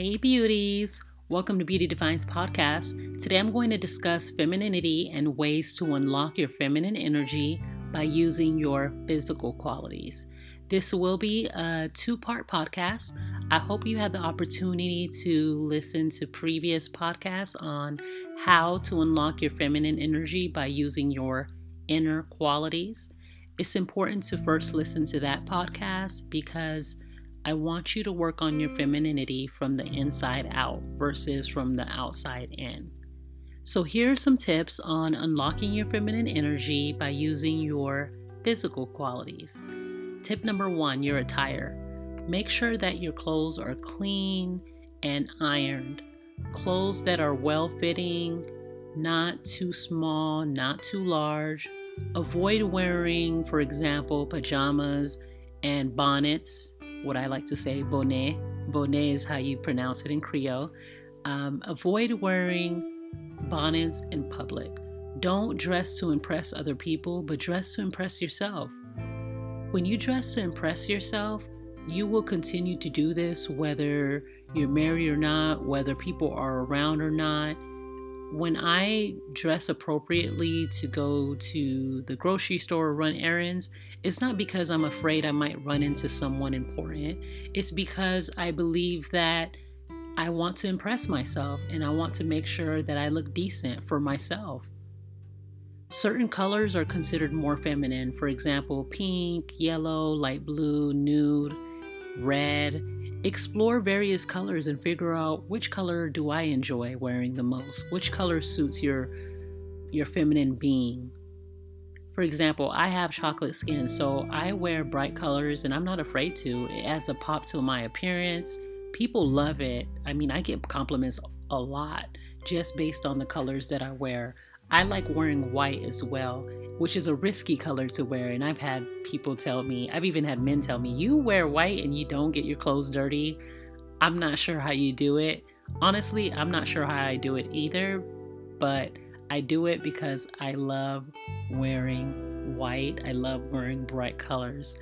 Hey, beauties! Welcome to Beauty Defines podcast. Today I'm going to discuss femininity and ways to unlock your feminine energy by using your physical qualities. This will be a two part podcast. I hope you had the opportunity to listen to previous podcasts on how to unlock your feminine energy by using your inner qualities. It's important to first listen to that podcast because I want you to work on your femininity from the inside out versus from the outside in. So, here are some tips on unlocking your feminine energy by using your physical qualities. Tip number one your attire. Make sure that your clothes are clean and ironed. Clothes that are well fitting, not too small, not too large. Avoid wearing, for example, pajamas and bonnets what I like to say, bonnet. Bonnet is how you pronounce it in Creole. Um, avoid wearing bonnets in public. Don't dress to impress other people, but dress to impress yourself. When you dress to impress yourself, you will continue to do this whether you're married or not, whether people are around or not when I dress appropriately to go to the grocery store or run errands, it's not because I'm afraid I might run into someone important. It's because I believe that I want to impress myself and I want to make sure that I look decent for myself. Certain colors are considered more feminine, for example, pink, yellow, light blue, nude, red Explore various colors and figure out which color do I enjoy wearing the most? Which color suits your your feminine being? For example, I have chocolate skin, so I wear bright colors and I'm not afraid to. It adds a pop to my appearance. People love it. I mean, I get compliments a lot just based on the colors that I wear. I like wearing white as well, which is a risky color to wear. And I've had people tell me, I've even had men tell me, you wear white and you don't get your clothes dirty. I'm not sure how you do it. Honestly, I'm not sure how I do it either, but I do it because I love wearing white. I love wearing bright colors.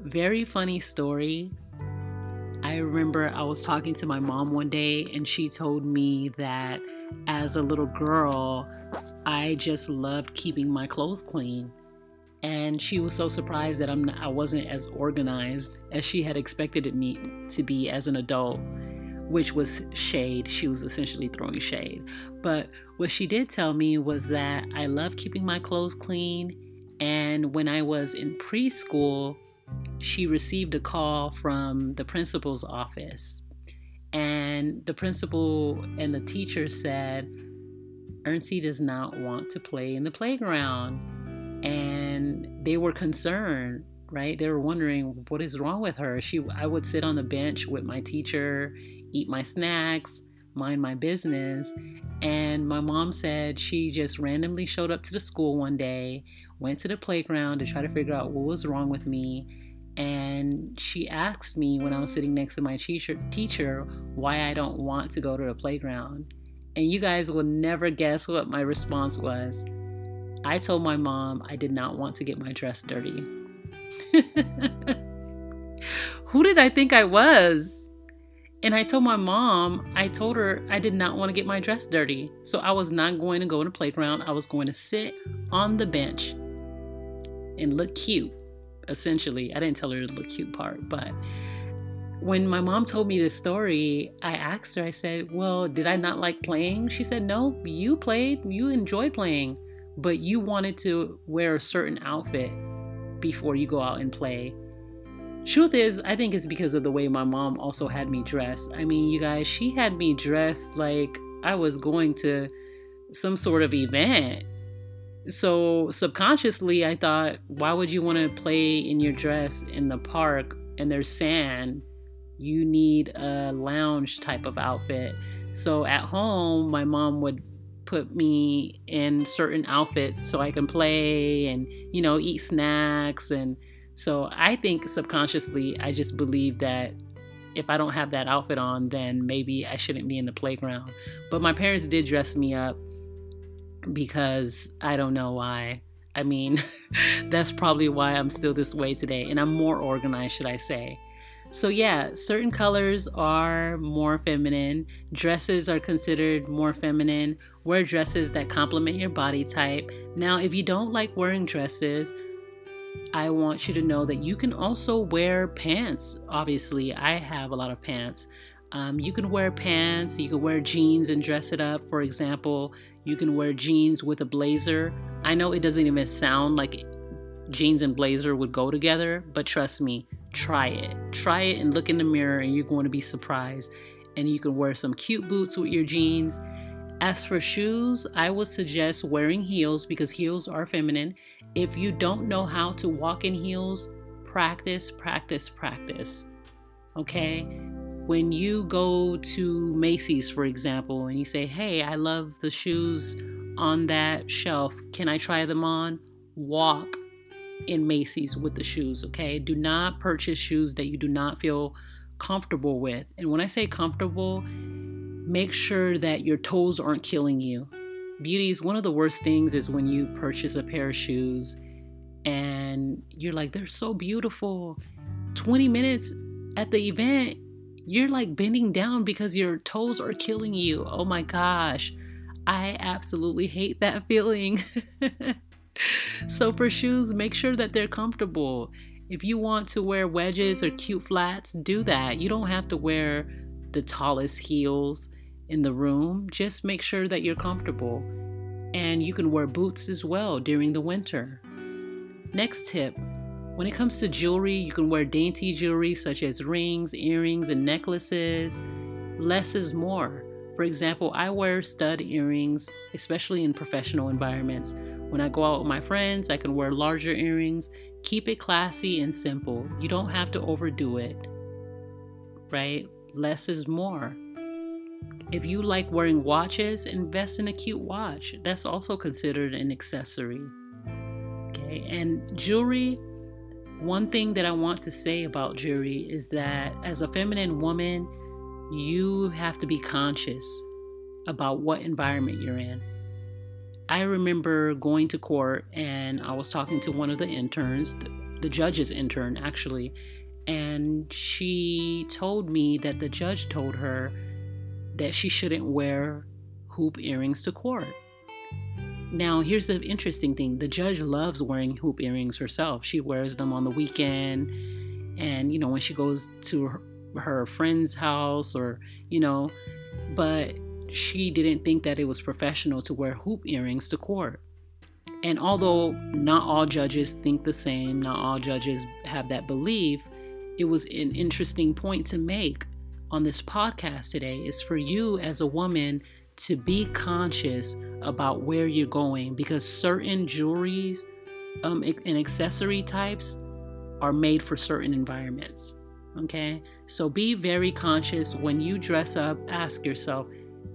Very funny story. I remember I was talking to my mom one day and she told me that as a little girl, I just loved keeping my clothes clean. And she was so surprised that I'm not, I wasn't as organized as she had expected me to be as an adult, which was shade. She was essentially throwing shade. But what she did tell me was that I love keeping my clothes clean. And when I was in preschool, she received a call from the principal's office and the principal and the teacher said, Erncie does not want to play in the playground. And they were concerned, right? They were wondering what is wrong with her. She I would sit on the bench with my teacher, eat my snacks, mind my business. And my mom said she just randomly showed up to the school one day, went to the playground to try to figure out what was wrong with me and she asked me when I was sitting next to my teacher, teacher why I don't want to go to the playground. And you guys will never guess what my response was. I told my mom I did not want to get my dress dirty. Who did I think I was? And I told my mom, I told her I did not want to get my dress dirty. So I was not going to go to the playground. I was going to sit on the bench and look cute essentially. I didn't tell her the look cute part, but when my mom told me this story, I asked her, I said, Well, did I not like playing? She said, No, you played, you enjoyed playing, but you wanted to wear a certain outfit before you go out and play. Truth is, I think it's because of the way my mom also had me dressed. I mean, you guys, she had me dressed like I was going to some sort of event. So subconsciously, I thought, why would you want to play in your dress in the park and there's sand? You need a lounge type of outfit. So at home, my mom would put me in certain outfits so I can play and, you know, eat snacks. And so I think subconsciously, I just believe that if I don't have that outfit on, then maybe I shouldn't be in the playground. But my parents did dress me up because I don't know why. I mean, that's probably why I'm still this way today, and I'm more organized, should I say. So, yeah, certain colors are more feminine. Dresses are considered more feminine. Wear dresses that complement your body type. Now, if you don't like wearing dresses, I want you to know that you can also wear pants. Obviously, I have a lot of pants. Um, you can wear pants, you can wear jeans and dress it up. For example, you can wear jeans with a blazer. I know it doesn't even sound like jeans and blazer would go together, but trust me, try it. Try it and look in the mirror, and you're going to be surprised. And you can wear some cute boots with your jeans. As for shoes, I would suggest wearing heels because heels are feminine. If you don't know how to walk in heels, practice, practice, practice. Okay? When you go to Macy's, for example, and you say, Hey, I love the shoes on that shelf. Can I try them on? Walk in Macy's with the shoes, okay? Do not purchase shoes that you do not feel comfortable with. And when I say comfortable, make sure that your toes aren't killing you. Beauties, one of the worst things is when you purchase a pair of shoes and you're like, they're so beautiful. 20 minutes at the event, you're like bending down because your toes are killing you. Oh my gosh. I absolutely hate that feeling. so for shoes, make sure that they're comfortable. If you want to wear wedges or cute flats, do that. You don't have to wear the tallest heels in the room. Just make sure that you're comfortable. And you can wear boots as well during the winter. Next tip when it comes to jewelry, you can wear dainty jewelry such as rings, earrings, and necklaces. Less is more. For example, I wear stud earrings, especially in professional environments. When I go out with my friends, I can wear larger earrings. Keep it classy and simple. You don't have to overdo it, right? Less is more. If you like wearing watches, invest in a cute watch. That's also considered an accessory. Okay, and jewelry. One thing that I want to say about jewelry is that as a feminine woman, you have to be conscious about what environment you're in. I remember going to court and I was talking to one of the interns, the, judge's intern actually, and she told me that the judge told her that she shouldn't wear hoop earrings to court. Now, here's the interesting thing the judge loves wearing hoop earrings herself. She wears them on the weekend, and you know, when she goes to her, her friend's house or, you know, but she didn't think that it was professional to wear hoop earrings to court. And although not all judges think the same, not all judges have that belief, it was an interesting point to make on this podcast today is for you as a woman to be conscious about where you're going because certain jewelries um, and accessory types are made for certain environments. Okay, so be very conscious when you dress up. Ask yourself,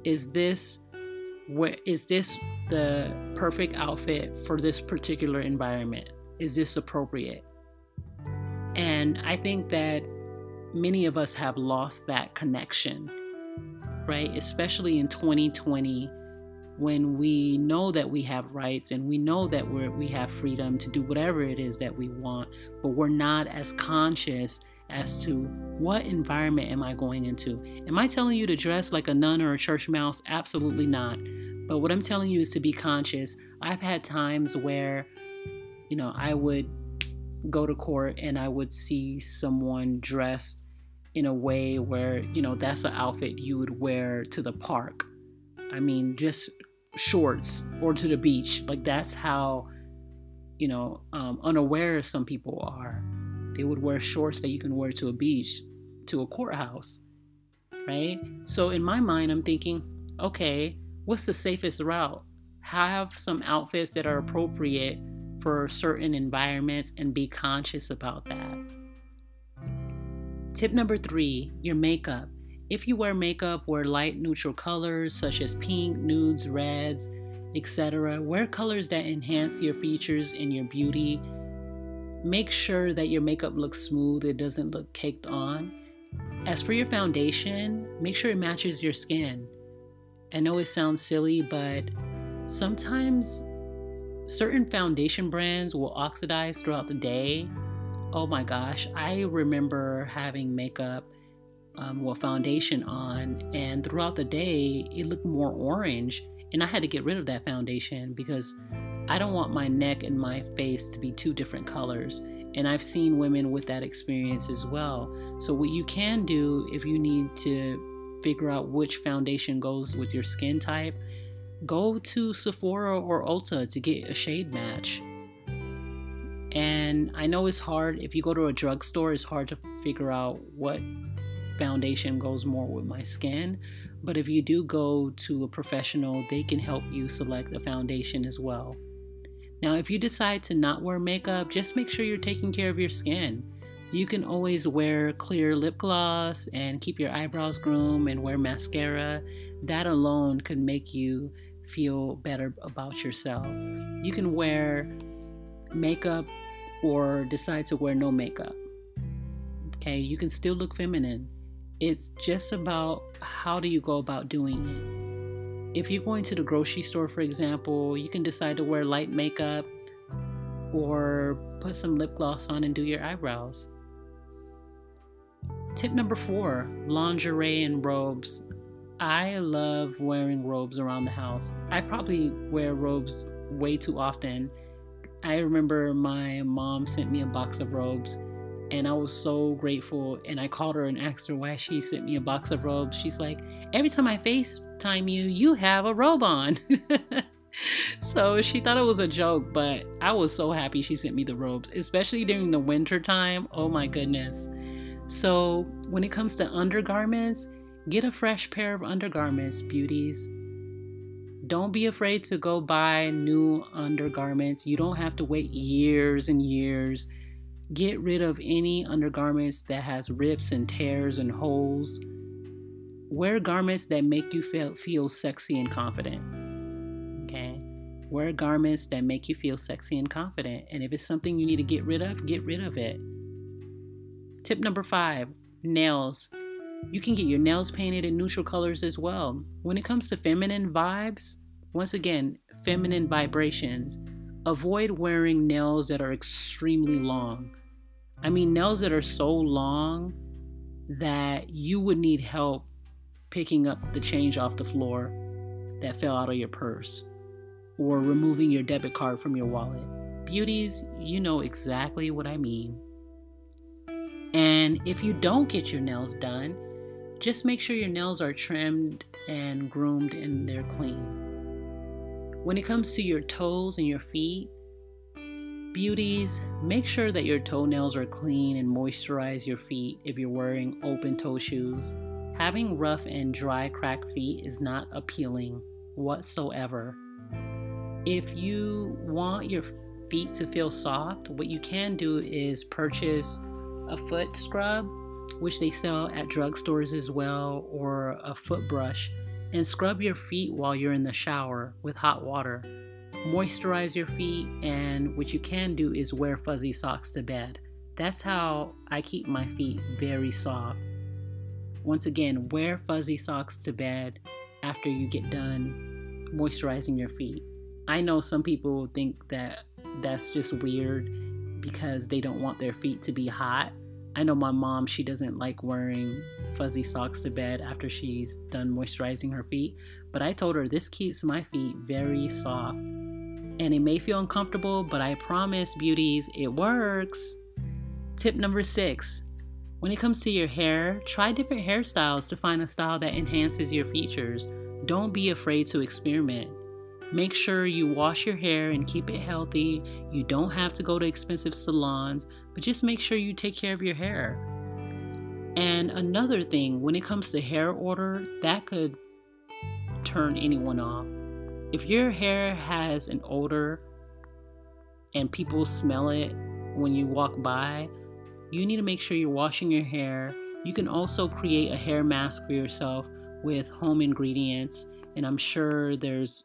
is this where is this the perfect outfit for this particular environment? Is this appropriate? And I think that many of us have lost that connection, right? Especially in 2020 when we know that we have rights and we know that we we have freedom to do whatever it is that we want, but we're not as conscious as to what environment am I going into? Am I telling you to dress like a nun or a church mouse? Absolutely not. But what I'm telling you is to be conscious. I've had times where, you know, I would go to court and I would see someone dressed in a way where, you know, that's an outfit you would wear to the park. I mean, just shorts or to the beach. Like that's how, you know, um, unaware some people are. They would wear shorts that you can wear to a beach, to a courthouse, right? So in my mind, I'm thinking, okay, what's the safest route? Have some outfits that are appropriate for certain environments and be conscious about that. Tip number three your makeup. If you wear makeup, wear light neutral colors such as pink, nudes, reds, etc. Wear colors that enhance your features and your beauty Make sure that your makeup looks smooth, it doesn't look caked on. As for your foundation, make sure it matches your skin. I know it sounds silly, but sometimes certain foundation brands will oxidize throughout the day. oh my gosh, I remember having makeup, um, well, foundation on, and throughout the day, it looked more orange. And I had to get rid of that foundation because I don't want my neck and my face to be two different colors. And I've seen women with that experience as well. So, what you can do if you need to figure out which foundation goes with your skin type, go to Sephora or Ulta to get a shade match. And I know it's hard. If you go to a drugstore, it's hard to figure out what foundation goes more with my skin. But if you do go to a professional, they can help you select a foundation as well. Now, if you decide to not wear makeup, just make sure you're taking care of your skin. You can always wear clear lip gloss and keep your eyebrows groomed and wear mascara. That alone could make you feel better about yourself. You can wear makeup or decide to wear no makeup. Okay, you can still look feminine. It's just about how do you go about doing it. If you're going to the grocery store, for example, you can decide to wear light makeup or put some lip gloss on and do your eyebrows. Tip number four lingerie and robes. I love wearing robes around the house. I probably wear robes way too often I remember my mom sent me a box of robes and I was so grateful. And I called her and asked her why she sent me a box of robes. She's like, Every time I FaceTime you, you have a robe on. so she thought it was a joke, but I was so happy she sent me the robes, especially during the winter time. Oh my goodness. So when it comes to undergarments, get a fresh pair of undergarments, beauties. Don't be afraid to go buy new undergarments. You don't have to wait years and years. Get rid of any undergarments that has rips and tears and holes. Wear garments that make you feel, feel sexy and confident. Okay? Wear garments that make you feel sexy and confident. And if it's something you need to get rid of, get rid of it. Tip number five nails. You can get your nails painted in neutral colors as well. When it comes to feminine vibes, once again, feminine vibrations, avoid wearing nails that are extremely long. I mean, nails that are so long that you would need help picking up the change off the floor that fell out of your purse or removing your debit card from your wallet. Beauties, you know exactly what I mean. And if you don't get your nails done, just make sure your nails are trimmed and groomed and they're clean. When it comes to your toes and your feet, beauties, make sure that your toenails are clean and moisturize your feet if you're wearing open toe shoes. Having rough and dry, cracked feet is not appealing whatsoever. If you want your feet to feel soft, what you can do is purchase a foot scrub which they sell at drugstores as well, or a foot brush, and scrub your feet while you're in the shower with hot water. Moisturize your feet, and what you can do is wear fuzzy socks to bed. That's how I keep my feet very soft. Once again, wear fuzzy socks to bed after you get done moisturizing your feet. I know some people think that that's just weird because they don't want their feet to be hot, I know my mom, she doesn't like wearing fuzzy socks to bed after she's done moisturizing her feet, but I told her this keeps my feet very soft. And it may feel uncomfortable, but I promise, beauties, it works. Tip number six when it comes to your hair, try different hairstyles to find a style that enhances your features. Don't be afraid to experiment. Make sure you wash your hair and keep it healthy. You don't have to go to expensive salons, but just make sure you take care of your hair. And another thing, when it comes to hair odor, that could turn anyone off. If your hair has an odor and people smell it when you walk by, you need to make sure you're washing your hair. You can also create a hair mask for yourself with home ingredients, and I'm sure there's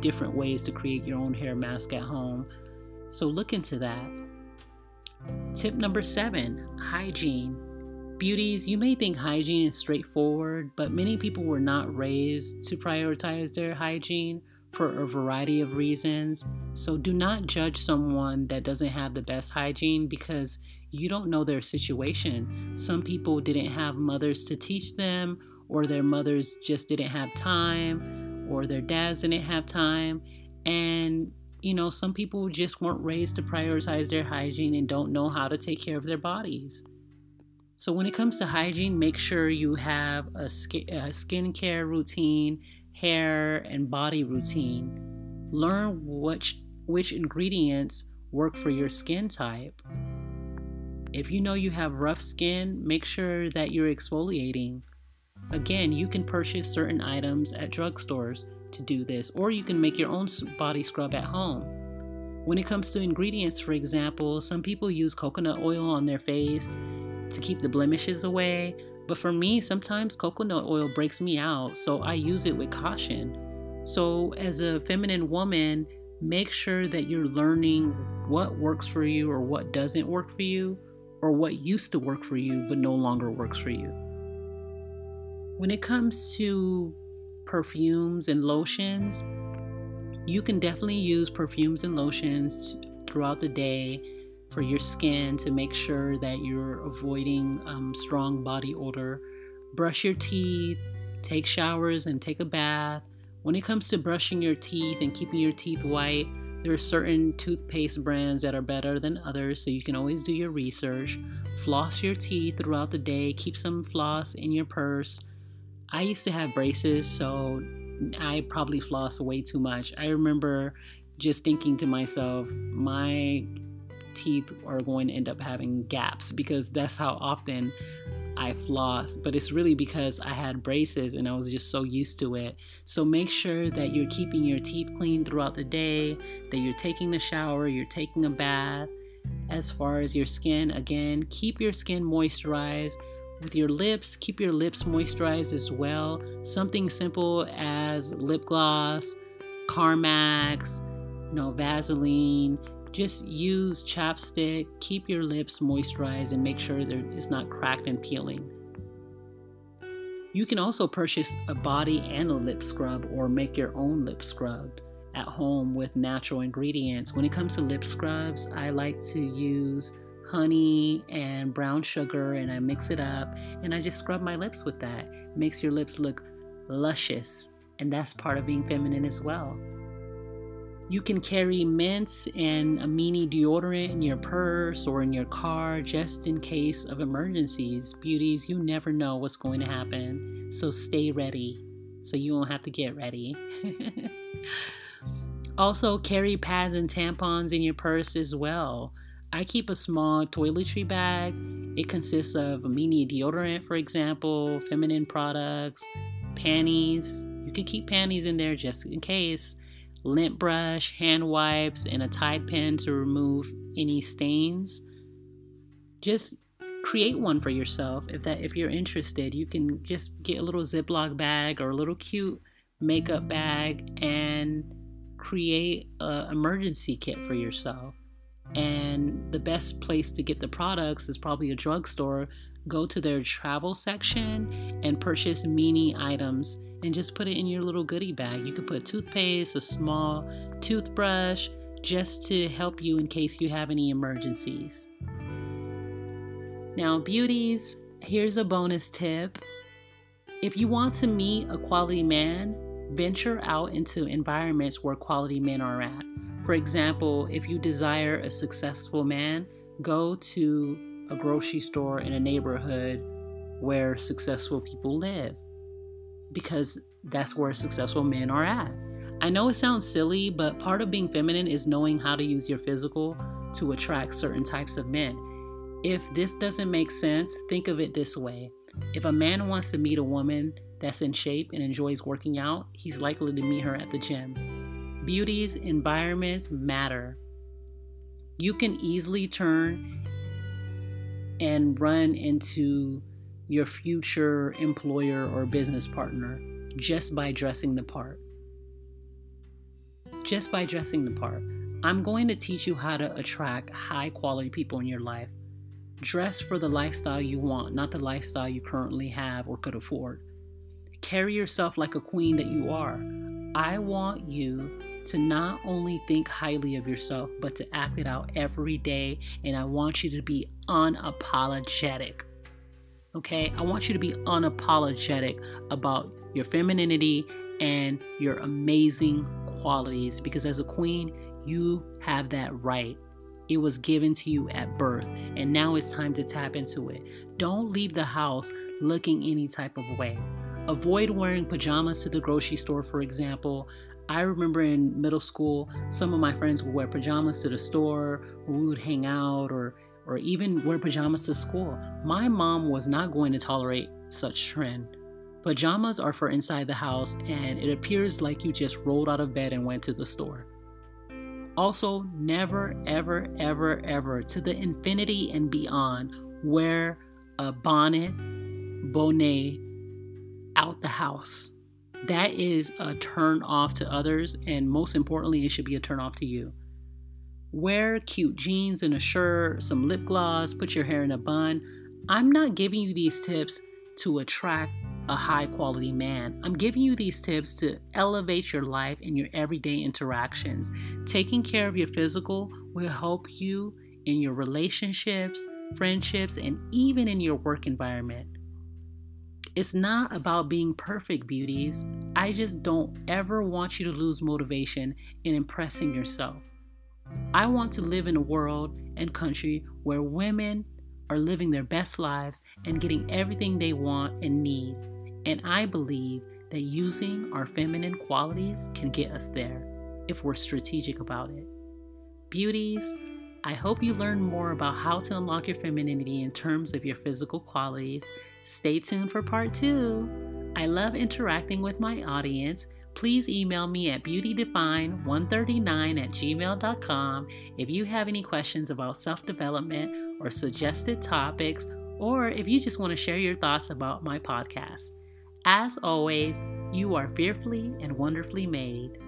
different ways to create your own hair mask at home. So look into that. Tip number seven hygiene. Beauties, you may think hygiene is straightforward, but many people were not raised to prioritize their hygiene for a variety of reasons. So do not judge someone that doesn't have the best hygiene because You don't know their situation. Some people didn't have mothers to teach them, or their mothers just didn't have time, or their dads didn't have time. And, you know, some people just weren't raised to prioritize their hygiene and don't know how to take care of their bodies. So, when it comes to hygiene, make sure you have a, skin, a skincare routine, hair and body routine. Learn which, which ingredients work for your skin type. If you know you have rough skin, make sure that you're exfoliating. Again, you can purchase certain items at drugstores to do this, or you can make your own body scrub at home. When it comes to ingredients, for example, some people use coconut oil on their face to keep the blemishes away, but for me, sometimes coconut oil breaks me out, so I use it with caution. So, as a feminine woman, make sure that you're learning what works for you or what doesn't work for you, or what used to work for you but no longer works for you. When it comes to perfumes and lotions, you can definitely use perfumes and lotions throughout the day for your skin to make sure that you're avoiding um, strong body odor. Brush your teeth, take showers, and take a bath. When it comes to brushing your teeth and keeping your teeth white, there are certain toothpaste brands that are better than others, so you can always do your research. Floss your teeth throughout the day, keep some floss in your purse. I used to have braces, so I probably floss way too much. I remember just thinking to myself, my teeth are going to end up having gaps because that's how often I floss. But it's really because I had braces and I was just so used to it. So make sure that you're keeping your teeth clean throughout the day, that you're taking the shower, you're taking a bath. As far as your skin, again, keep your skin moisturized with your lips, keep your lips moisturized as well. Something simple as lip gloss, Carmex, you know, Vaseline. Just use chapstick, keep your lips moisturized, and make sure it's not cracked and peeling. You can also purchase a body and a lip scrub or make your own lip scrub at home with natural ingredients. When it comes to lip scrubs, I like to use honey and brown sugar and I mix it up and I just scrub my lips with that. It makes your lips look luscious and that's part of being feminine as well. You can carry mints and a mini deodorant in your purse or in your car just in case of emergencies. Beauties, you never know what's going to happen, so stay ready so you won't have to get ready. also, carry pads and tampons in your purse as well. I keep a small toiletry bag. It consists of a mini deodorant, for example, feminine products, panties. You can keep panties in there just in case. Lint brush, hand wipes, and a Tide pen to remove any stains. Just create one for yourself if that if you're interested. You can just get a little Ziploc bag or a little cute makeup bag and create an emergency kit for yourself and the best place to get the products is probably a drugstore. Go to their travel section and purchase mini items and just put it in your little goodie bag. You could put toothpaste, a small toothbrush, just to help you in case you have any emergencies. Now, beauties, here's a bonus tip. If you want to meet a quality man, venture out into environments where quality men are at. For example, if you desire a successful man, go to a grocery store in a neighborhood where successful people live because that's where successful men are at. I know it sounds silly, but part of being feminine is knowing how to use your physical to attract certain types of men. If this doesn't make sense, think of it this way. If a man wants to meet a woman that's in shape and enjoys working out, he's likely to meet her at the gym. Beauty's environments matter. You can easily turn and run into your future employer or business partner just by dressing the part. Just by dressing the part. I'm going to teach you how to attract high quality people in your life. Dress for the lifestyle you want, not the lifestyle you currently have or could afford. Carry yourself like a queen that you are. I want you to not only think highly of yourself, but to act it out every day. And I want you to be unapologetic. Okay? I want you to be unapologetic about your femininity and your amazing qualities because as a queen, you have that right. It was given to you at birth, and now it's time to tap into it. Don't leave the house looking any type of way. Avoid wearing pajamas to the grocery store, for example. I remember in middle school, some of my friends would wear pajamas to the store, or we would hang out, or or even wear pajamas to school. My mom was not going to tolerate such trend. Pajamas are for inside the house, and it appears like you just rolled out of bed and went to the store. Also, never, ever, ever, ever to the infinity and beyond wear a bonnet, bonnet out the house that is a turn off to others, and most importantly, it should be a turn off to you. Wear cute jeans and a shirt, some lip gloss, put your hair in a bun. I'm not giving you these tips to attract a high quality man. I'm giving you these tips to elevate your life and your everyday interactions. Taking care of your physical will help you in your relationships, friendships, and even in your work environment. It's not about being perfect, beauties. I just don't ever want you to lose motivation in impressing yourself. I want to live in a world and country where women are living their best lives and getting everything they want and need. And I believe that using our feminine qualities can get us there if we're strategic about it. Beauties, I hope you learn more about how to unlock your femininity in terms of your physical qualities Stay tuned for part two. I love interacting with my audience. Please email me at beautydefine139 at gmail.com if you have any questions about self development or suggested topics, or if you just want to share your thoughts about my podcast. As always, you are fearfully and wonderfully made.